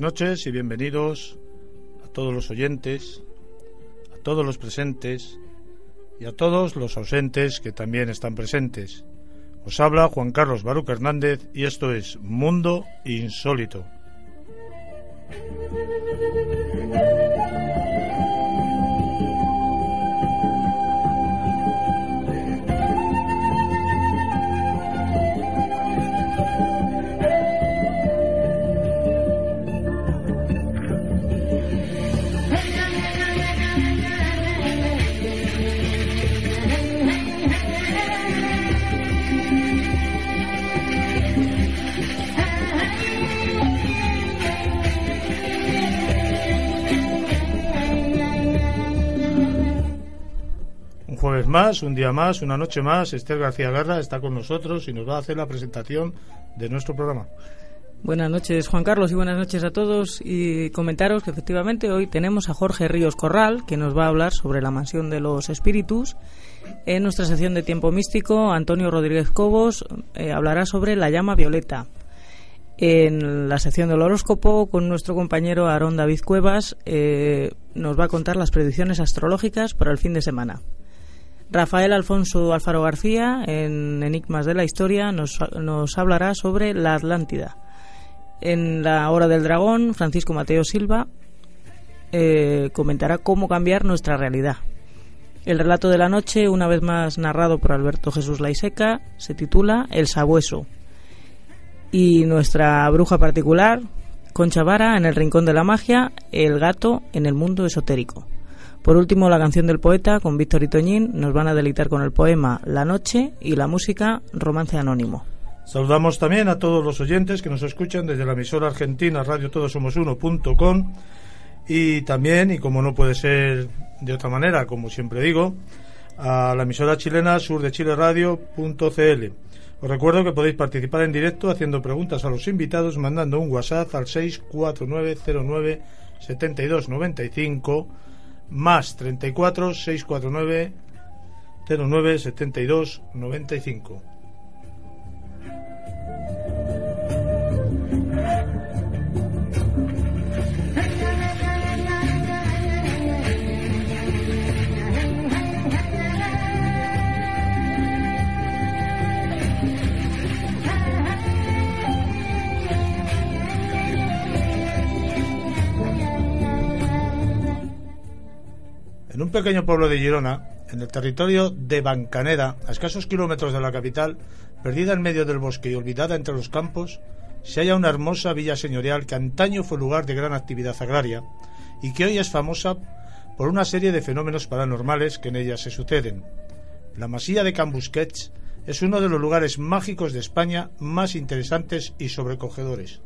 noches y bienvenidos a todos los oyentes, a todos los presentes y a todos los ausentes que también están presentes. Os habla Juan Carlos Baruch Hernández y esto es Mundo Insólito. Más, un día más, una noche más. Esther García Garra está con nosotros y nos va a hacer la presentación de nuestro programa. Buenas noches, Juan Carlos, y buenas noches a todos. Y comentaros que efectivamente hoy tenemos a Jorge Ríos Corral, que nos va a hablar sobre la mansión de los espíritus. En nuestra sección de tiempo místico, Antonio Rodríguez Cobos eh, hablará sobre la llama violeta. En la sección del horóscopo, con nuestro compañero Aarón David Cuevas, eh, nos va a contar las predicciones astrológicas para el fin de semana. Rafael Alfonso Alfaro García, en Enigmas de la Historia, nos, hablará sobre la Atlántida. En la Hora del Dragón, Francisco Mateo Silva eh, comentará cómo cambiar nuestra realidad. El relato de la noche, una vez más narrado por Alberto Jesús Laiseca, se titula El Sabueso. Y nuestra bruja particular, Concha Vara, en el Rincón de la Magia, el gato en el mundo esotérico. Por último, la canción del poeta con Víctor y Toñín nos van a deleitar con el poema La Noche y la música Romance Anónimo. Saludamos también a todos los oyentes que nos escuchan desde la emisora argentina Radio Todos Somos Uno.com y también, y como no puede ser de otra manera, como siempre digo, a la emisora chilena sur de Chile Radio.cl. Os recuerdo que podéis participar en directo haciendo preguntas a los invitados mandando un WhatsApp al 64909 7295 más 34 649 09 72 95. Pequeño pueblo de Girona, en el territorio de Bancanera, a escasos kilómetros de la capital, perdida en medio del bosque y olvidada entre los campos, se halla una hermosa villa señorial que antaño fue lugar de gran actividad agraria y que hoy es famosa por una serie de fenómenos paranormales que en ella se suceden. La masía de Cambusquets es uno de los lugares mágicos de España más interesantes y sobrecogedores.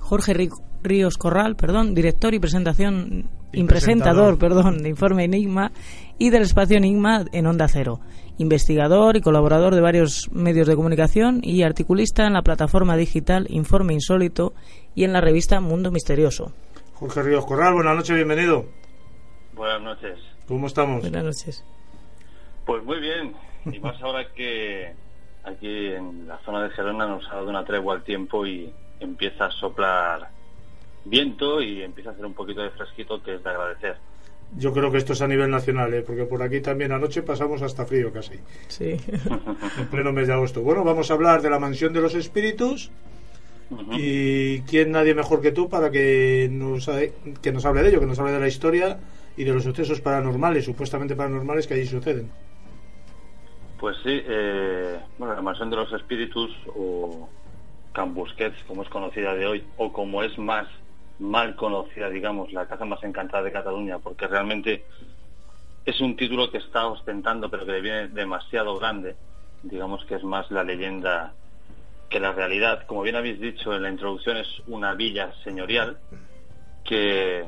Jorge Ríos Corral, perdón, director y presentación y presentador, perdón, de Informe Enigma y del espacio Enigma en Onda Cero. Investigador y colaborador de varios medios de comunicación y articulista en la plataforma digital Informe Insólito y en la revista Mundo Misterioso. Jorge Ríos Corral, buenas noches, bienvenido. Buenas noches. ¿Cómo estamos? Buenas noches. Pues muy bien, y más ahora que aquí en la zona de Gerona nos ha dado una tregua al tiempo y empieza a soplar viento y empieza a hacer un poquito de fresquito que es de agradecer. Yo creo que esto es a nivel nacional, ¿eh? porque por aquí también anoche pasamos hasta frío casi. Sí. en pleno mes de agosto. Bueno, vamos a hablar de la mansión de los espíritus. ¿Y quién nadie mejor que tú para que nos, que nos hable de ello, que nos hable de la historia y de los sucesos paranormales, supuestamente paranormales que allí suceden. Pues sí, eh, bueno, la mansión de los espíritus o Cambusquets, como es conocida de hoy, o como es más mal conocida, digamos, la casa más encantada de Cataluña, porque realmente es un título que está ostentando, pero que le viene demasiado grande. Digamos que es más la leyenda que la realidad. Como bien habéis dicho en la introducción, es una villa señorial que,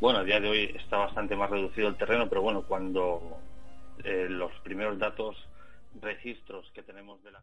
bueno, a día de hoy está bastante más reducido el terreno, pero bueno, cuando eh, los primeros datos, registros que tenemos de la...